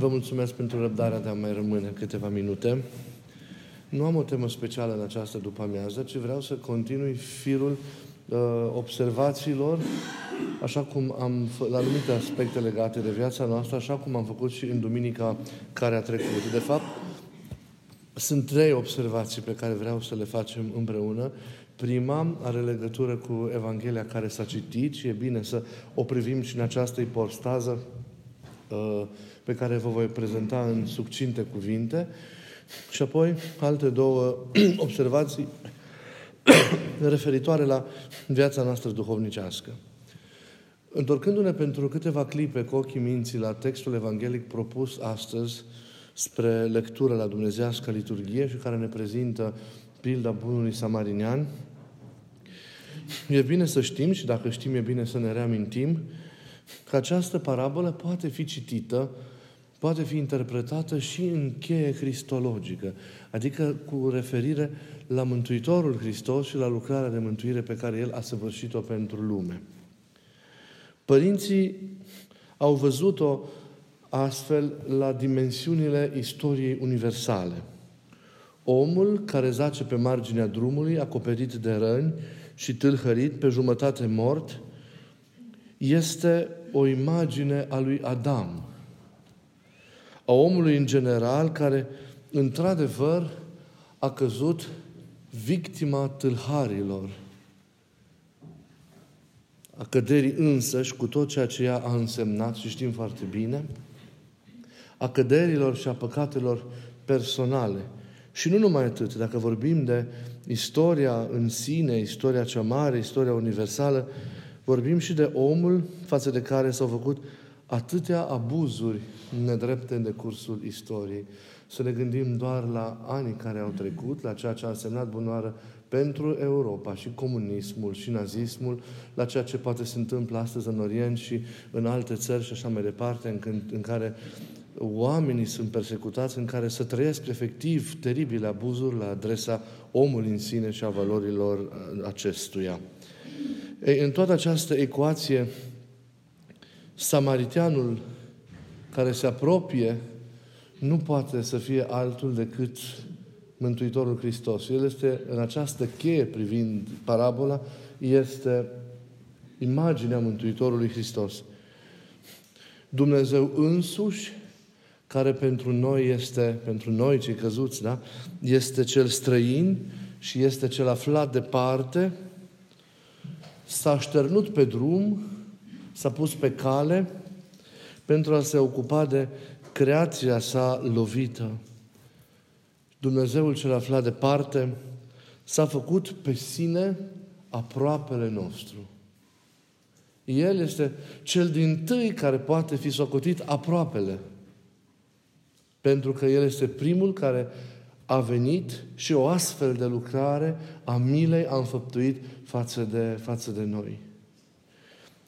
Vă mulțumesc pentru răbdarea de a mai rămâne câteva minute. Nu am o temă specială în această după-amiază, ci vreau să continui firul uh, observațiilor, așa cum am, la anumite aspecte legate de viața noastră, așa cum am făcut și în duminica care a trecut. De fapt, sunt trei observații pe care vreau să le facem împreună. Prima are legătură cu Evanghelia care s-a citit și e bine să o privim și în această ipostază uh, pe care vă voi prezenta în succinte cuvinte. Și apoi alte două observații referitoare la viața noastră duhovnicească. Întorcându-ne pentru câteva clipe cu ochii minții la textul evanghelic propus astăzi spre lectură la Dumnezească liturghie și care ne prezintă pilda bunului samarinian, e bine să știm și dacă știm e bine să ne reamintim că această parabolă poate fi citită poate fi interpretată și în cheie cristologică, adică cu referire la Mântuitorul Hristos și la lucrarea de mântuire pe care El a săvârșit-o pentru lume. Părinții au văzut-o astfel la dimensiunile istoriei universale. Omul care zace pe marginea drumului, acoperit de răni și tâlhărit, pe jumătate mort, este o imagine a lui Adam, a omului în general, care într-adevăr a căzut victima tâlharilor. A căderii însăși, cu tot ceea ce ea a însemnat, și știm foarte bine, a căderilor și a păcatelor personale. Și nu numai atât, dacă vorbim de istoria în sine, istoria cea mare, istoria universală, vorbim și de omul față de care s-au făcut atâtea abuzuri nedrepte în decursul istoriei. Să ne gândim doar la anii care au trecut, la ceea ce a însemnat bunoară pentru Europa și comunismul și nazismul, la ceea ce poate se întâmplă astăzi în Orient și în alte țări și așa mai departe, în, când, în care oamenii sunt persecutați, în care să trăiesc efectiv teribile abuzuri la adresa omului în sine și a valorilor uh, acestuia. Ei, în toată această ecuație samariteanul care se apropie nu poate să fie altul decât Mântuitorul Hristos. El este în această cheie privind parabola, este imaginea Mântuitorului Hristos. Dumnezeu însuși, care pentru noi este, pentru noi cei căzuți, da? este cel străin și este cel aflat departe, s-a șternut pe drum s-a pus pe cale pentru a se ocupa de creația sa lovită. Dumnezeul cel aflat departe s-a făcut pe sine aproapele nostru. El este cel din tâi care poate fi socotit aproapele. Pentru că El este primul care a venit și o astfel de lucrare a milei a înfăptuit față de, față de noi.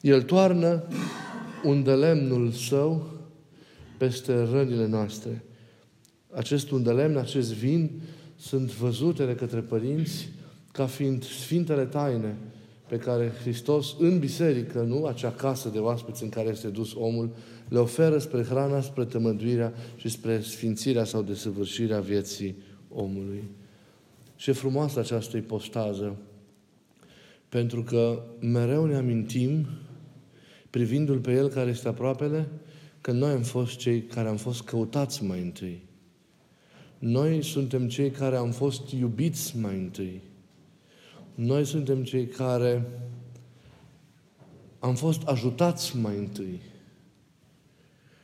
El toarnă undelemnul său peste rănile noastre. Acest undelemn, acest vin, sunt văzute de către părinți ca fiind sfintele taine pe care Hristos în biserică, nu acea casă de oaspeți în care este dus omul, le oferă spre hrana, spre tămăduirea și spre sfințirea sau desăvârșirea vieții omului. Ce frumoasă această ipostază! Pentru că mereu ne amintim privindu-L pe El care este aproapele, că noi am fost cei care am fost căutați mai întâi. Noi suntem cei care am fost iubiți mai întâi. Noi suntem cei care am fost ajutați mai întâi.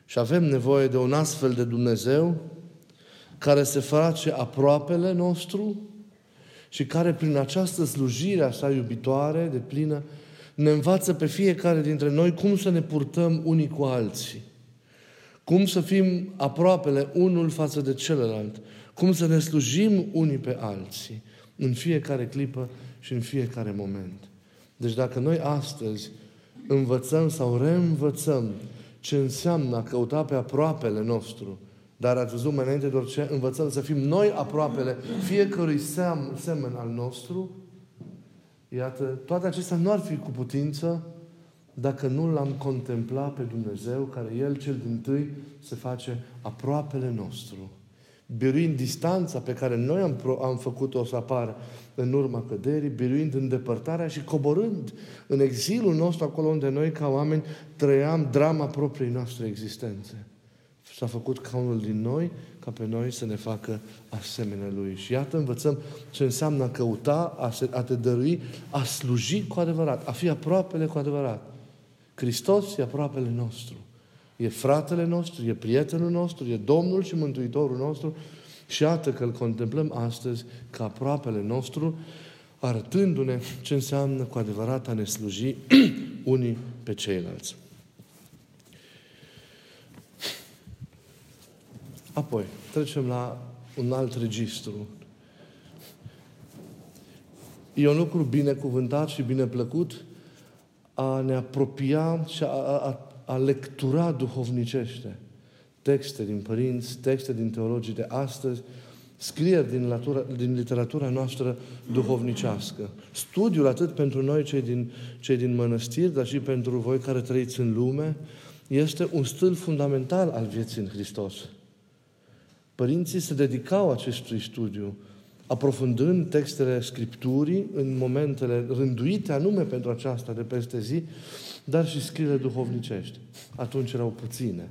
Și avem nevoie de un astfel de Dumnezeu care se face aproapele nostru și care prin această slujire a sa iubitoare de plină ne învață pe fiecare dintre noi cum să ne purtăm unii cu alții. Cum să fim aproapele unul față de celălalt. Cum să ne slujim unii pe alții. În fiecare clipă și în fiecare moment. Deci dacă noi astăzi învățăm sau reînvățăm ce înseamnă a căuta pe aproapele nostru, dar ați văzut mai înainte de orice, învățăm să fim noi aproapele fiecărui sem, semen al nostru, Iată, toate acestea nu ar fi cu putință dacă nu l-am contemplat pe Dumnezeu, care El cel din tâi se face aproapele nostru. Biruind distanța pe care noi am, am făcut-o să apară în urma căderii, biruind îndepărtarea și coborând în exilul nostru acolo unde noi ca oameni trăiam drama propriei noastre existențe. S-a făcut ca unul din noi, ca pe noi să ne facă asemenea Lui. Și iată, învățăm ce înseamnă a căuta, a, se, a te dărui, a sluji cu adevărat, a fi aproapele cu adevărat. Hristos e aproapele nostru. E fratele nostru, e prietenul nostru, e Domnul și Mântuitorul nostru și iată că îl contemplăm astăzi ca aproapele nostru, arătându-ne ce înseamnă cu adevărat a ne sluji unii pe ceilalți. Apoi, trecem la un alt registru. E un lucru binecuvântat și bine plăcut a ne apropia și a, a, a lectura duhovnicește texte din părinți, texte din teologii de astăzi, scrieri din, latura, din literatura noastră duhovnicească. Studiul atât pentru noi, cei din, cei din mănăstiri, dar și pentru voi care trăiți în lume, este un stâlp fundamental al vieții în Hristos. Părinții se dedicau acestui studiu, aprofundând textele Scripturii în momentele rânduite anume pentru aceasta de peste zi, dar și scrierile duhovnicești. Atunci erau puține.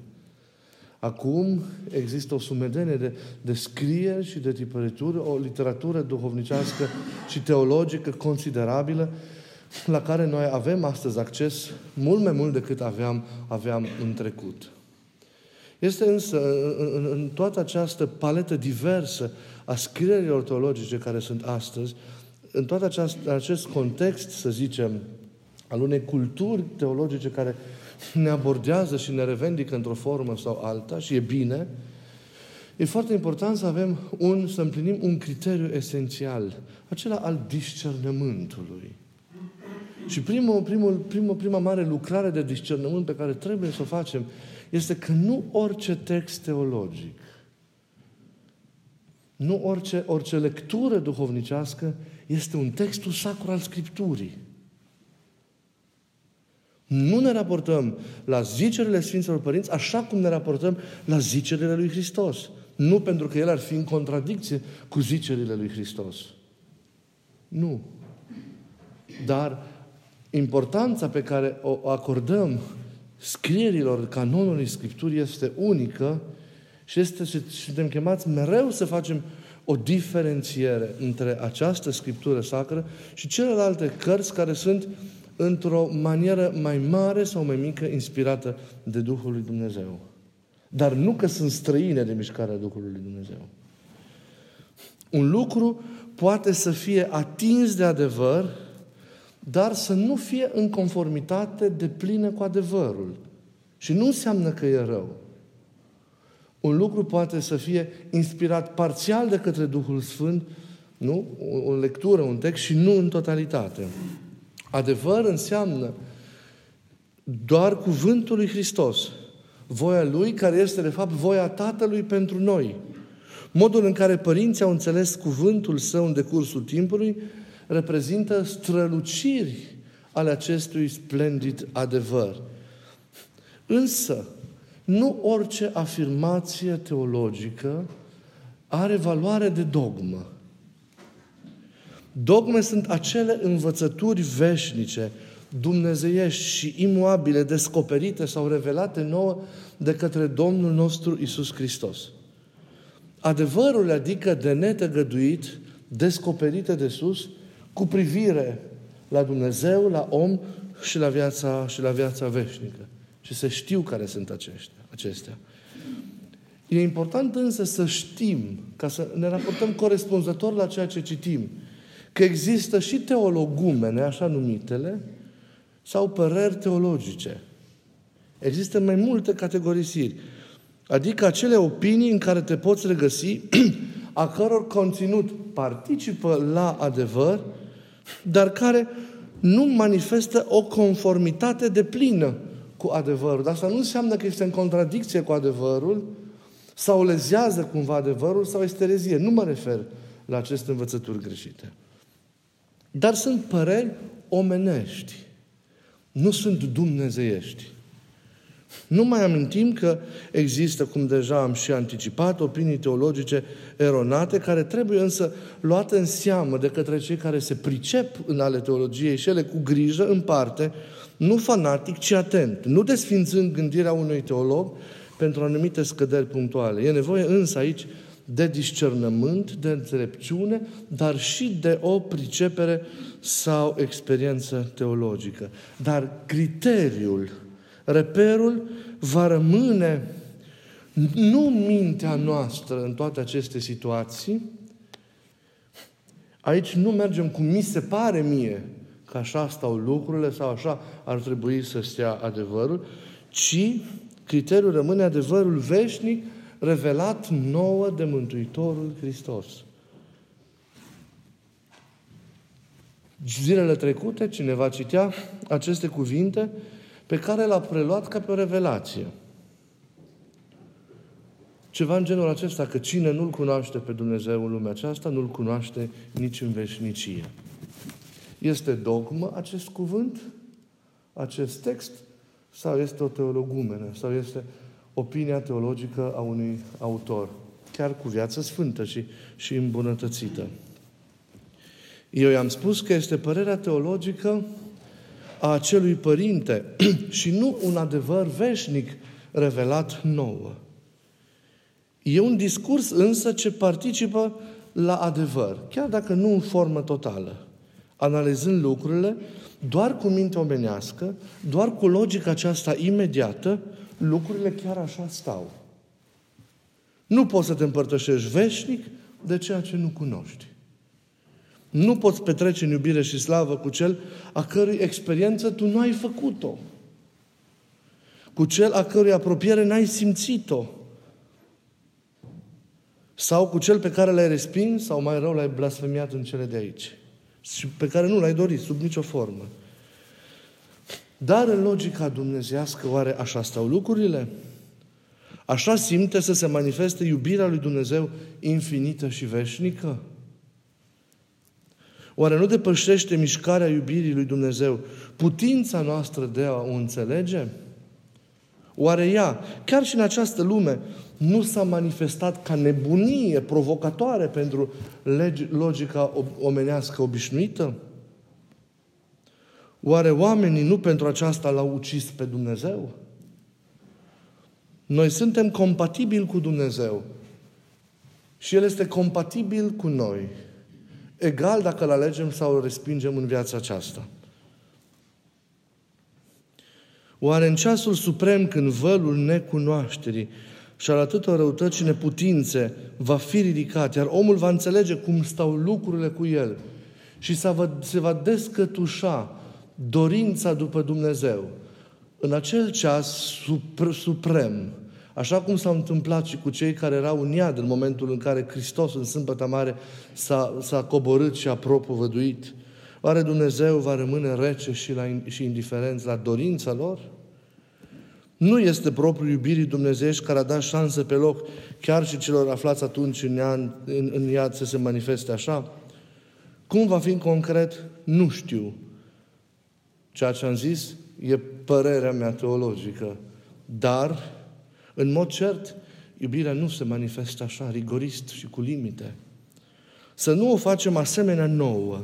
Acum există o sumedenie de, de scrieri și de tipărituri, o literatură duhovnicească și teologică considerabilă la care noi avem astăzi acces mult mai mult decât aveam, aveam în trecut. Este însă în, în toată această paletă diversă a scrierilor teologice care sunt astăzi, în tot acest, acest context, să zicem, al unei culturi teologice care ne abordează și ne revendică într-o formă sau alta și e bine, e foarte important să avem un, să împlinim un criteriu esențial, acela al discernământului. Și primul, primul, primul, prima mare lucrare de discernământ pe care trebuie să o facem este că nu orice text teologic, nu orice, orice lectură duhovnicească este un textul sacru al Scripturii. Nu ne raportăm la zicerile Sfinților Părinți așa cum ne raportăm la zicerile lui Hristos. Nu pentru că ele ar fi în contradicție cu zicerile lui Hristos. Nu. Dar importanța pe care o acordăm scrierilor canonului Scripturii este unică și este, și suntem chemați mereu să facem o diferențiere între această Scriptură sacră și celelalte cărți care sunt într-o manieră mai mare sau mai mică inspirată de Duhul lui Dumnezeu. Dar nu că sunt străine de mișcarea Duhului lui Dumnezeu. Un lucru poate să fie atins de adevăr, dar să nu fie în conformitate de plină cu adevărul. Și nu înseamnă că e rău. Un lucru poate să fie inspirat parțial de către Duhul Sfânt, nu? O lectură, un text și nu în totalitate. Adevăr înseamnă doar cuvântul lui Hristos. Voia Lui, care este de fapt voia Tatălui pentru noi. Modul în care părinții au înțeles cuvântul său în decursul timpului reprezintă străluciri ale acestui splendid adevăr. Însă, nu orice afirmație teologică are valoare de dogmă. Dogme sunt acele învățături veșnice, dumnezeiești și imuabile, descoperite sau revelate nouă de către Domnul nostru Isus Hristos. Adevărul, adică de netăgăduit, descoperite de sus, cu privire la Dumnezeu, la om și la viața, și la viața veșnică. Și să știu care sunt aceștia, acestea. E important însă să știm, ca să ne raportăm corespunzător la ceea ce citim, că există și teologumene, așa numitele, sau păreri teologice. Există mai multe categorisiri. Adică acele opinii în care te poți regăsi, a căror conținut participă la adevăr, dar care nu manifestă o conformitate de plină cu adevărul. Dar asta nu înseamnă că este în contradicție cu adevărul sau lezează cumva adevărul sau este rezie. Nu mă refer la aceste învățături greșite. Dar sunt păreri omenești. nu sunt dumnezeiești. Nu mai amintim că există, cum deja am și anticipat, opinii teologice eronate, care trebuie însă luate în seamă de către cei care se pricep în ale teologiei și ele cu grijă, în parte, nu fanatic, ci atent, nu desfințând gândirea unui teolog pentru anumite scăderi punctuale. E nevoie însă aici de discernământ, de înțelepciune, dar și de o pricepere sau experiență teologică. Dar criteriul, reperul va rămâne nu mintea noastră în toate aceste situații. Aici nu mergem cum mi se pare mie că așa stau lucrurile sau așa ar trebui să stea adevărul, ci criteriul rămâne adevărul veșnic revelat nouă de Mântuitorul Hristos. Zilele trecute, cineva citea aceste cuvinte pe care l-a preluat ca pe o revelație. Ceva în genul acesta, că cine nu-L cunoaște pe Dumnezeu în lumea aceasta, nu-L cunoaște nici în veșnicie. Este dogmă acest cuvânt, acest text, sau este o teologumene, sau este opinia teologică a unui autor, chiar cu viață sfântă și, și îmbunătățită. Eu i-am spus că este părerea teologică a acelui părinte și nu un adevăr veșnic revelat nouă. E un discurs însă ce participă la adevăr, chiar dacă nu în formă totală. Analizând lucrurile, doar cu minte omenească, doar cu logica aceasta imediată, lucrurile chiar așa stau. Nu poți să te împărtășești veșnic de ceea ce nu cunoști. Nu poți petrece în iubire și slavă cu cel a cărui experiență tu nu ai făcut-o. Cu cel a cărui apropiere n-ai simțit-o. Sau cu cel pe care l-ai respins sau mai rău l-ai blasfemiat în cele de aici. Și pe care nu l-ai dorit sub nicio formă. Dar în logica dumnezească, oare așa stau lucrurile? Așa simte să se manifeste iubirea lui Dumnezeu infinită și veșnică? Oare nu depășește mișcarea iubirii lui Dumnezeu putința noastră de a o înțelege? Oare ea, chiar și în această lume, nu s-a manifestat ca nebunie provocatoare pentru logica omenească obișnuită? Oare oamenii nu pentru aceasta l-au ucis pe Dumnezeu? Noi suntem compatibili cu Dumnezeu și El este compatibil cu noi. Egal dacă îl alegem sau îl respingem în viața aceasta. Oare în ceasul suprem când vălul necunoașterii și al atâtor răutăți și neputințe va fi ridicat, iar omul va înțelege cum stau lucrurile cu el și se va descătușa dorința după Dumnezeu, în acel ceas suprem, așa cum s-a întâmplat și cu cei care erau în iad în momentul în care Hristos în Sâmbătă Mare s-a, s-a coborât și a propovăduit, oare Dumnezeu va rămâne rece și, la, și indiferent la dorința lor? Nu este propriul iubirii dumnezeiești care a dat șansă pe loc chiar și celor aflați atunci în iad, în, în iad să se manifeste așa? Cum va fi în concret? Nu știu. Ceea ce am zis e părerea mea teologică. Dar, în mod cert, iubirea nu se manifestă așa, rigorist și cu limite. Să nu o facem asemenea nouă.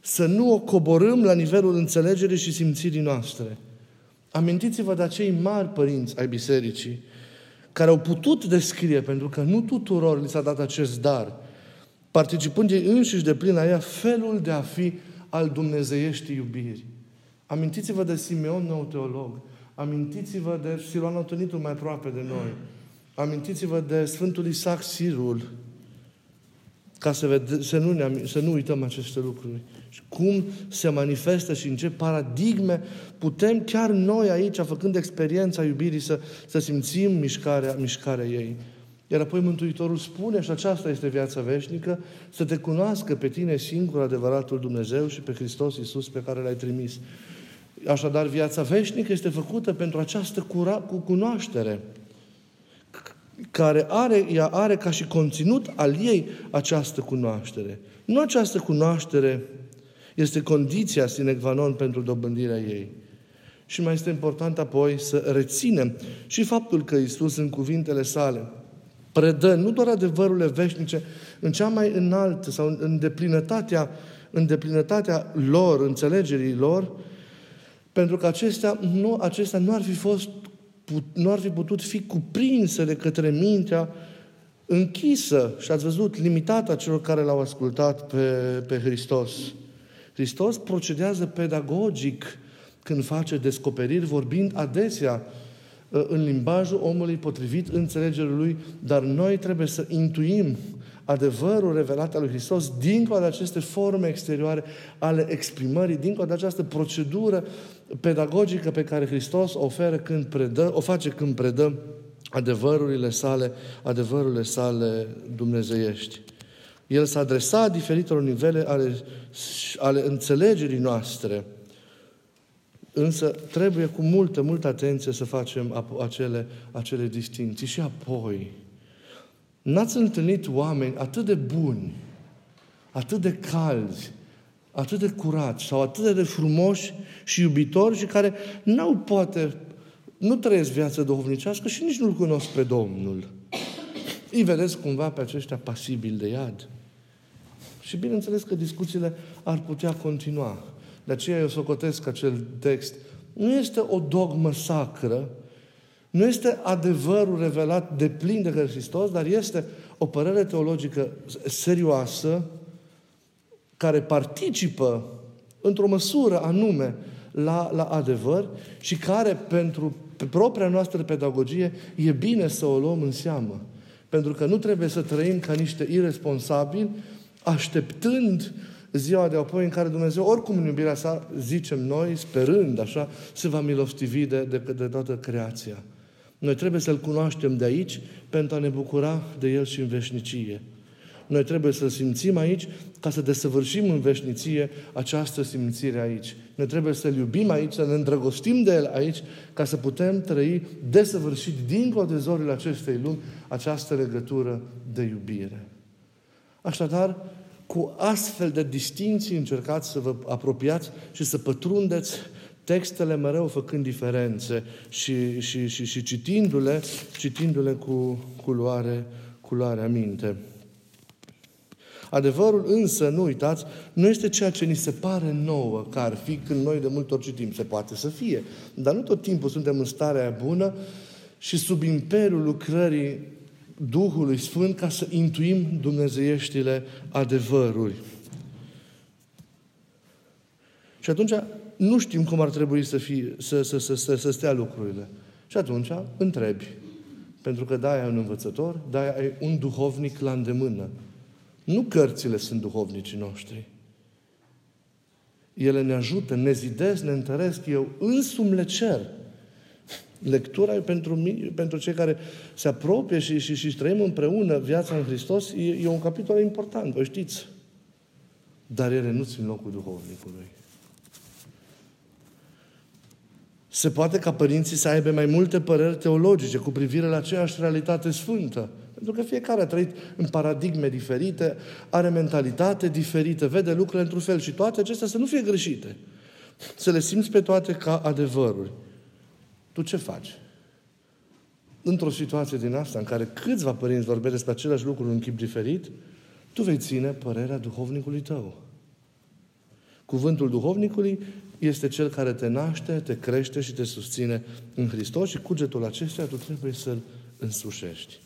Să nu o coborâm la nivelul înțelegerii și simțirii noastre. Amintiți-vă de acei mari părinți ai bisericii care au putut descrie, pentru că nu tuturor li s-a dat acest dar, participând ei înșiși de plin la ea, felul de a fi al dumnezeieștii iubiri. Amintiți-vă de Simeon, nou teolog. Amintiți-vă de Siloan Antonitul mai aproape de noi. Amintiți-vă de Sfântul Isaac Sirul, ca să, vede, să, nu ne, să nu uităm aceste lucruri. Și cum se manifestă și în ce paradigme putem chiar noi aici, făcând experiența iubirii, să, să simțim mișcarea, mișcarea ei. Iar apoi Mântuitorul spune, și aceasta este viața veșnică, să te cunoască pe tine singur adevăratul Dumnezeu și pe Hristos Iisus pe care l-ai trimis. Așadar, viața veșnică este făcută pentru această cura, cu cunoaștere, care are, ea are ca și conținut al ei această cunoaștere. Nu această cunoaștere Este condiția sine qua non pentru dobândirea ei. Și mai este important apoi să reținem și faptul că Isus în cuvintele sale predă nu doar adevărurile veșnice în cea mai înaltă sau în deplinătatea, în deplinătatea lor, înțelegerii lor, pentru că acestea nu, acestea nu ar fi fost nu ar fi putut fi cuprinse de către mintea închisă și ați văzut, limitată a celor care l-au ascultat pe, pe Hristos. Hristos procedează pedagogic când face descoperiri, vorbind adesea uh, în limbajul omului potrivit înțelegerii lui, dar noi trebuie să intuim adevărul revelat al lui Hristos dincolo de aceste forme exterioare ale exprimării, dincolo de această procedură pedagogică pe care Hristos o oferă când predă, o face când predă adevărurile sale, adevărurile sale dumnezeiești. El s-a adresat diferitelor nivele ale, ale înțelegerii noastre, însă trebuie cu multă, multă atenție să facem acele, acele distinții. Și apoi, n-ați întâlnit oameni atât de buni, atât de calzi, atât de curați sau atât de frumoși și iubitori și care n-au poate, nu trăiesc viața duhovnicească și nici nu-L cunosc pe Domnul. Îi vedeți cumva pe aceștia pasibil de iad. Și bineînțeles că discuțiile ar putea continua. De aceea eu socotesc acel text. Nu este o dogmă sacră, nu este adevărul revelat de plin de Hristos, dar este o părere teologică serioasă, care participă într-o măsură anume la, la adevăr și care pentru propria noastră pedagogie e bine să o luăm în seamă. Pentru că nu trebuie să trăim ca niște irresponsabili, așteptând ziua de apoi în care Dumnezeu, oricum în iubirea sa, zicem noi, sperând așa, se va milostivi de, de, de toată creația. Noi trebuie să-L cunoaștem de aici pentru a ne bucura de El și în veșnicie. Noi trebuie să simțim aici ca să desăvârșim în veșnicie această simțire aici. Noi trebuie să-L iubim aici, să ne îndrăgostim de El aici, ca să putem trăi desăvârșit dincolo de zorile acestei lumi această legătură de iubire. Așadar, cu astfel de distinții încercați să vă apropiați și să pătrundeți textele mereu făcând diferențe și, și, și, și citindu-le, citindu-le cu culoare, culoare minte. Adevărul însă, nu uitați, nu este ceea ce ni se pare nouă că ar fi când noi de multe ori citim. Se poate să fie, dar nu tot timpul suntem în starea bună și sub imperiul lucrării Duhului Sfânt ca să intuim dumnezeieștile adevăruri. Și atunci nu știm cum ar trebui să, fie, să, să, să, să, să stea lucrurile. Și atunci întrebi. Pentru că da, ai un învățător, da, ai un duhovnic la îndemână. Nu cărțile sunt duhovnicii noștri. Ele ne ajută, ne zidesc, ne întăresc. Eu însumi le cer. Lectura e pentru, mine, pentru cei care se apropie și, și, și trăim împreună viața în Hristos, e, e un capitol important, vă știți. Dar ele nu țin locul duhovnicului. Se poate ca părinții să aibă mai multe păreri teologice cu privire la aceeași realitate sfântă. Pentru că fiecare a trăit în paradigme diferite, are mentalitate diferită, vede lucrurile într-un fel și toate acestea să nu fie greșite. Să le simți pe toate ca adevăruri. Tu ce faci? Într-o situație din asta în care câțiva părinți vorbesc despre același lucru în chip diferit, tu vei ține părerea duhovnicului tău. Cuvântul duhovnicului este cel care te naște, te crește și te susține în Hristos și cugetul acestuia tu trebuie să-l însușești.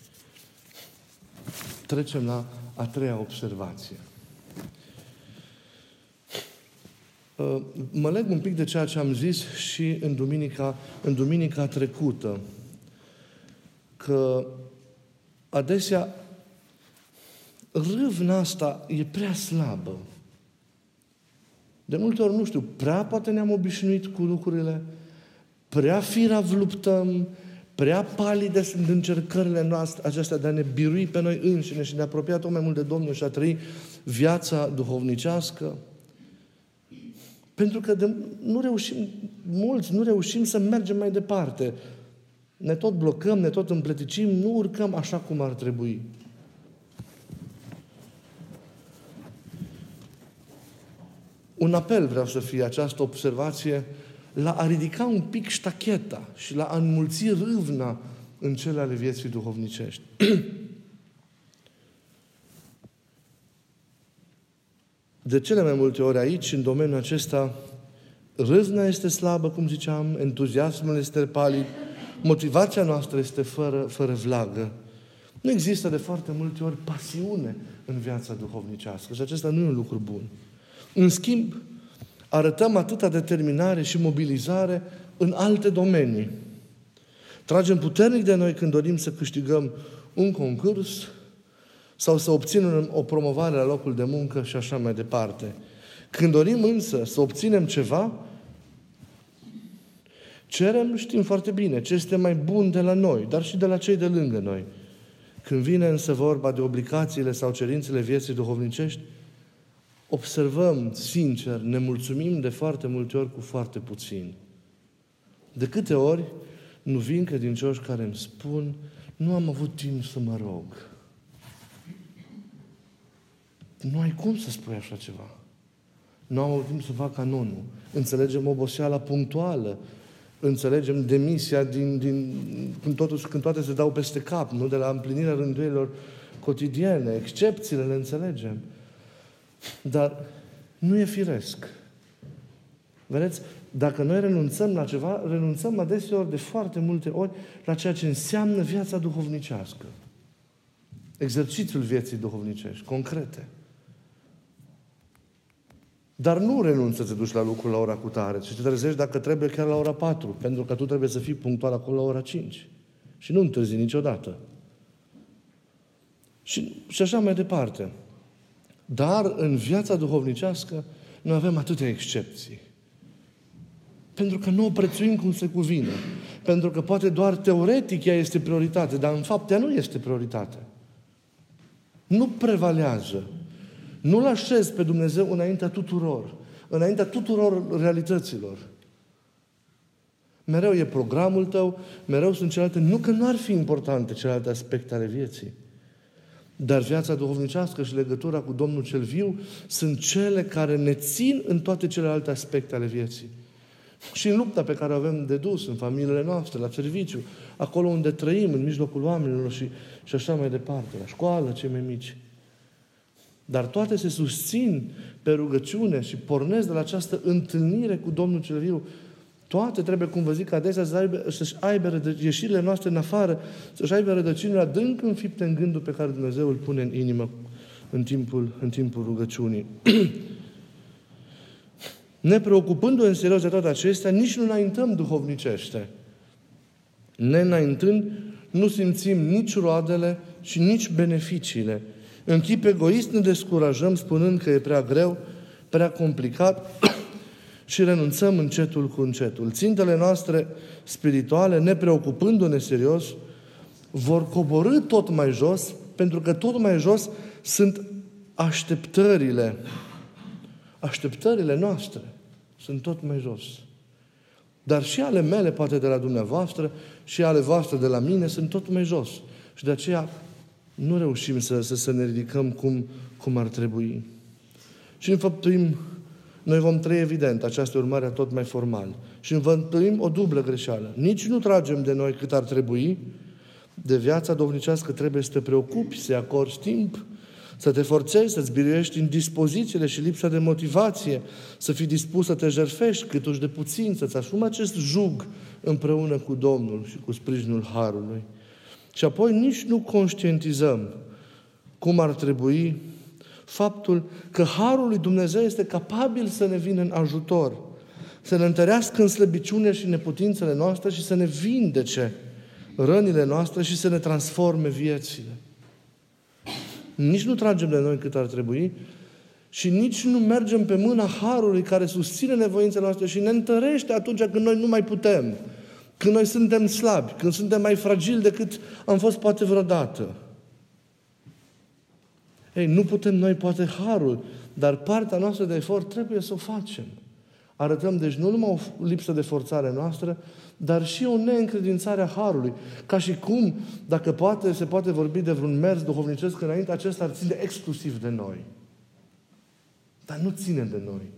Trecem la a treia observație. Uh, mă leg un pic de ceea ce am zis și în duminica, în duminica trecută, că adesea râvna asta e prea slabă. De multe ori, nu știu, prea poate ne-am obișnuit cu lucrurile, prea firav luptăm, prea palide sunt încercările noastre acestea de a ne birui pe noi înșine și de a apropia tot mai mult de Domnul și a trăi viața duhovnicească. Pentru că de, nu reușim, mulți nu reușim să mergem mai departe. Ne tot blocăm, ne tot împleticim, nu urcăm așa cum ar trebui. un apel vreau să fie această observație la a ridica un pic ștacheta și la a înmulți râvna în cele ale vieții duhovnicești. De cele mai multe ori aici, în domeniul acesta, râzna este slabă, cum ziceam, entuziasmul este palid, motivația noastră este fără, fără vlagă. Nu există de foarte multe ori pasiune în viața duhovnicească și acesta nu e un lucru bun. În schimb, arătăm atâta determinare și mobilizare în alte domenii. Tragem puternic de noi când dorim să câștigăm un concurs sau să obținem o promovare la locul de muncă și așa mai departe. Când dorim însă să obținem ceva, cerem, știm foarte bine, ce este mai bun de la noi, dar și de la cei de lângă noi. Când vine însă vorba de obligațiile sau cerințele vieții duhovnicești, observăm, sincer, ne mulțumim de foarte multe ori cu foarte puțin. De câte ori nu vin credincioși care îmi spun nu am avut timp să mă rog. Nu ai cum să spui așa ceva. Nu am avut timp să fac canonul. Înțelegem oboseala punctuală. Înțelegem demisia din, din, când, totul, când toate se dau peste cap, nu? De la împlinirea rânduielor cotidiene. Excepțiile le înțelegem. Dar nu e firesc. Vedeți? Dacă noi renunțăm la ceva, renunțăm adeseori de foarte multe ori la ceea ce înseamnă viața duhovnicească. Exercițiul vieții duhovnicești, concrete. Dar nu renunți să te duci la lucru la ora cu tare, ci te trezești dacă trebuie chiar la ora 4, pentru că tu trebuie să fii punctual acolo la ora 5. Și nu întârzi niciodată. Și, și așa mai departe. Dar în viața duhovnicească noi avem atâtea excepții. Pentru că nu o prețuim cum se cuvine. Pentru că poate doar teoretic ea este prioritate, dar în fapt ea nu este prioritate. Nu prevalează. Nu-L așez pe Dumnezeu înaintea tuturor. Înaintea tuturor realităților. Mereu e programul tău, mereu sunt celelalte. Nu că nu ar fi importante celelalte aspecte ale vieții. Dar viața duhovnicească și legătura cu Domnul cel viu sunt cele care ne țin în toate celelalte aspecte ale vieții. Și în lupta pe care o avem de dus, în familiile noastre, la serviciu, acolo unde trăim, în mijlocul oamenilor și, și așa mai departe, la școală, cei mai mici. Dar toate se susțin pe rugăciune și pornesc de la această întâlnire cu Domnul cel viu toate trebuie, cum vă zic, adesea să aibă, să-și aibă rădă, ieșirile noastre în afară, să-și aibă rădăcinile adânc înfipte în gândul pe care Dumnezeu îl pune în inimă în timpul, în timpul rugăciunii. ne preocupându în serios de toate acestea, nici nu înaintăm duhovnicește. Ne înaintând, nu simțim nici roadele și nici beneficiile. În chip egoist ne descurajăm spunând că e prea greu, prea complicat și renunțăm încetul cu încetul. Țintele noastre spirituale, nepreocupându-ne serios, vor coborâ tot mai jos, pentru că tot mai jos sunt așteptările. Așteptările noastre sunt tot mai jos. Dar și ale mele, poate de la dumneavoastră, și ale voastre de la mine, sunt tot mai jos. Și de aceea nu reușim să, să, să ne ridicăm cum, cum ar trebui. Și înfăptuim noi vom trăi evident această urmare tot mai formal. Și învățăm o dublă greșeală. Nici nu tragem de noi cât ar trebui, de viața dovnicească trebuie să te preocupi, să-i acorzi timp, să te forțezi, să-ți biruiești în dispozițiile și lipsa de motivație, să fii dispus să te jerfești cât uși de puțin, să-ți asumi acest jug împreună cu Domnul și cu sprijinul Harului. Și apoi nici nu conștientizăm cum ar trebui faptul că Harul lui Dumnezeu este capabil să ne vină în ajutor, să ne întărească în slăbiciune și neputințele noastre și să ne vindece rănile noastre și să ne transforme viețile. Nici nu tragem de noi cât ar trebui și nici nu mergem pe mâna Harului care susține nevoințele noastre și ne întărește atunci când noi nu mai putem, când noi suntem slabi, când suntem mai fragili decât am fost poate vreodată. Ei, nu putem noi poate harul, dar partea noastră de efort trebuie să o facem. Arătăm, deci, nu numai o lipsă de forțare noastră, dar și o neîncredințare a Harului. Ca și cum, dacă poate, se poate vorbi de vreun mers duhovnicesc înainte, acesta ar ține exclusiv de noi. Dar nu ține de noi.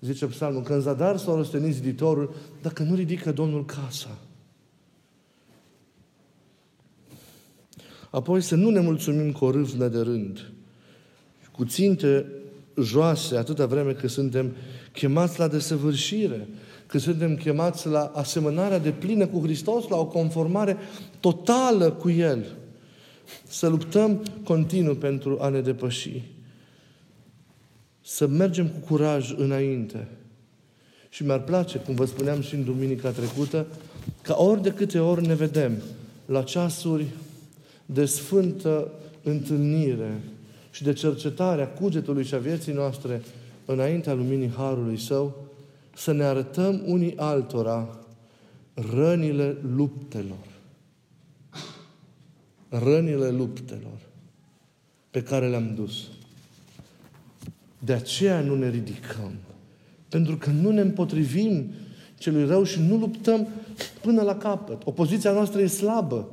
Zice psalmul, că în zadar s-a răstenit ziditorul, dacă nu ridică Domnul casa. Apoi să nu ne mulțumim cu o râvnă de rând, cu ținte joase atâta vreme că suntem chemați la desăvârșire, că suntem chemați la asemănarea de plină cu Hristos, la o conformare totală cu El. Să luptăm continuu pentru a ne depăși. Să mergem cu curaj înainte. Și mi-ar place, cum vă spuneam și în duminica trecută, ca ori de câte ori ne vedem la ceasuri de sfântă întâlnire și de cercetare a cugetului și a vieții noastre înaintea luminii Harului Său, să ne arătăm unii altora rănile luptelor. Rănile luptelor pe care le-am dus. De aceea nu ne ridicăm. Pentru că nu ne împotrivim celui rău și nu luptăm până la capăt. Opoziția noastră e slabă.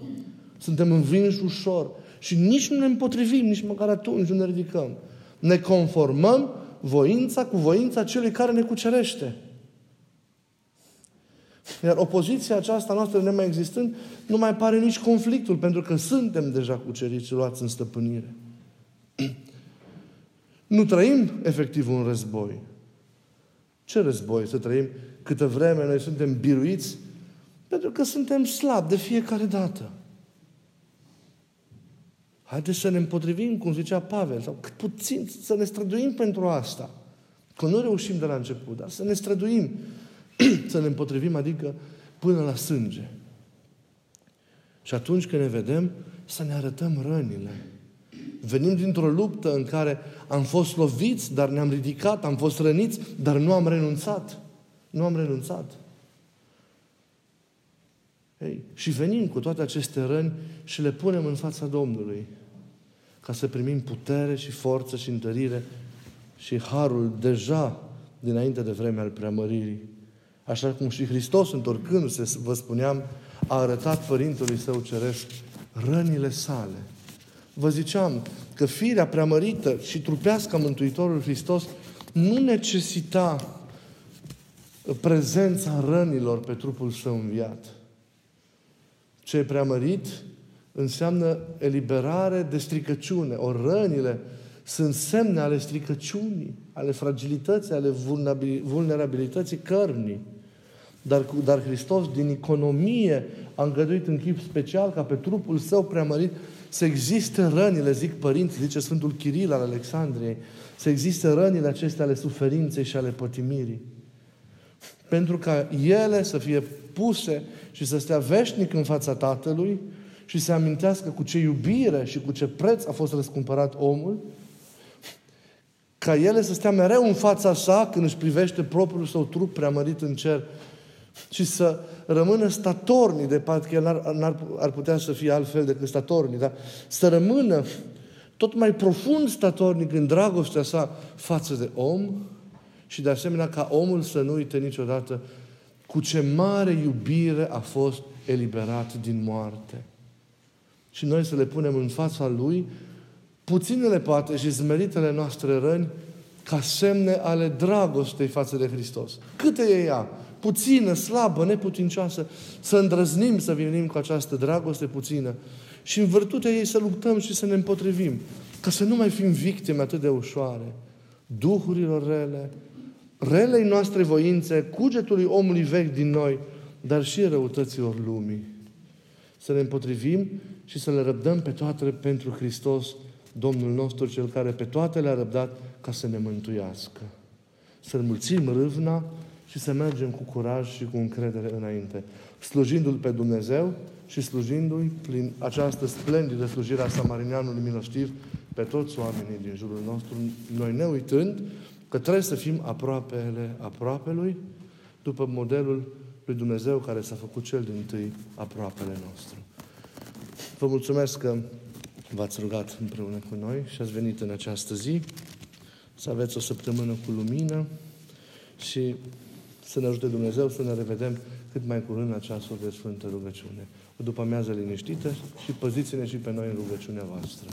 Suntem învinși ușor. Și nici nu ne împotrivim, nici măcar atunci nu ne ridicăm. Ne conformăm voința cu voința celui care ne cucerește. Iar opoziția aceasta noastră nemai existând, nu mai pare nici conflictul, pentru că suntem deja cuceriți și luați în stăpânire. Nu trăim efectiv un război. Ce război să trăim câtă vreme noi suntem biruiți? Pentru că suntem slabi de fiecare dată. Haideți să ne împotrivim, cum zicea Pavel, sau cât puțin să ne străduim pentru asta. Că nu reușim de la început, dar să ne străduim, să ne împotrivim, adică până la sânge. Și atunci când ne vedem, să ne arătăm rănile. Venim dintr-o luptă în care am fost loviți, dar ne-am ridicat, am fost răniți, dar nu am renunțat. Nu am renunțat. Ei, și venim cu toate aceste răni și le punem în fața Domnului ca să primim putere și forță și întărire și harul deja dinainte de vremea al preamăririi. Așa cum și Hristos, întorcându-se, vă spuneam, a arătat Părintului Său Ceresc rănile sale. Vă ziceam că firea preamărită și trupească a Mântuitorul Hristos nu necesita prezența rănilor pe trupul său înviat. Ce e preamărit înseamnă eliberare de stricăciune. O rănile sunt semne ale stricăciunii, ale fragilității, ale vulnerabilității cărnii. Dar, dar Hristos, din economie, a îngăduit în chip special ca pe trupul său preamărit să existe rănile, zic părinți, zice Sfântul Chiril al Alexandriei, să existe rănile acestea ale suferinței și ale pătimirii. Pentru ca ele să fie puse și să stea veșnic în fața Tatălui și să amintească cu ce iubire și cu ce preț a fost răscumpărat omul, ca ele să stea mereu în fața sa când își privește propriul său trup preamărit în cer și să rămână statornic, de parcă el ar, ar, ar putea să fie altfel decât statornic, dar să rămână tot mai profund statornic în dragostea sa față de om și de asemenea ca omul să nu uite niciodată cu ce mare iubire a fost eliberat din moarte. Și noi să le punem în fața Lui puținele poate și zmeritele noastre răni ca semne ale dragostei față de Hristos. Câte e ea? Puțină, slabă, neputincioasă. Să îndrăznim să venim cu această dragoste puțină și în vârtutea ei să luptăm și să ne împotrivim. Ca să nu mai fim victime atât de ușoare. Duhurilor rele, relei noastre voințe, cugetului omului vechi din noi, dar și răutăților lumii. Să ne împotrivim și să le răbdăm pe toate pentru Hristos, Domnul nostru, Cel care pe toate le-a răbdat ca să ne mântuiască. Să mulțim râvna și să mergem cu curaj și cu încredere înainte, slujindu-L pe Dumnezeu și slujindu-i prin această splendidă slujire a Samarineanului milostiv pe toți oamenii din jurul nostru, noi ne uitând că trebuie să fim aproapele aproapelui, după modelul lui Dumnezeu care s-a făcut cel din tâi aproapele nostru. Vă mulțumesc că v-ați rugat împreună cu noi și ați venit în această zi. Să aveți o săptămână cu lumină și să ne ajute Dumnezeu să ne revedem cât mai curând la ceasul de Sfântă Rugăciune. O după amiază liniștită și păziți-ne și pe noi în rugăciunea voastră.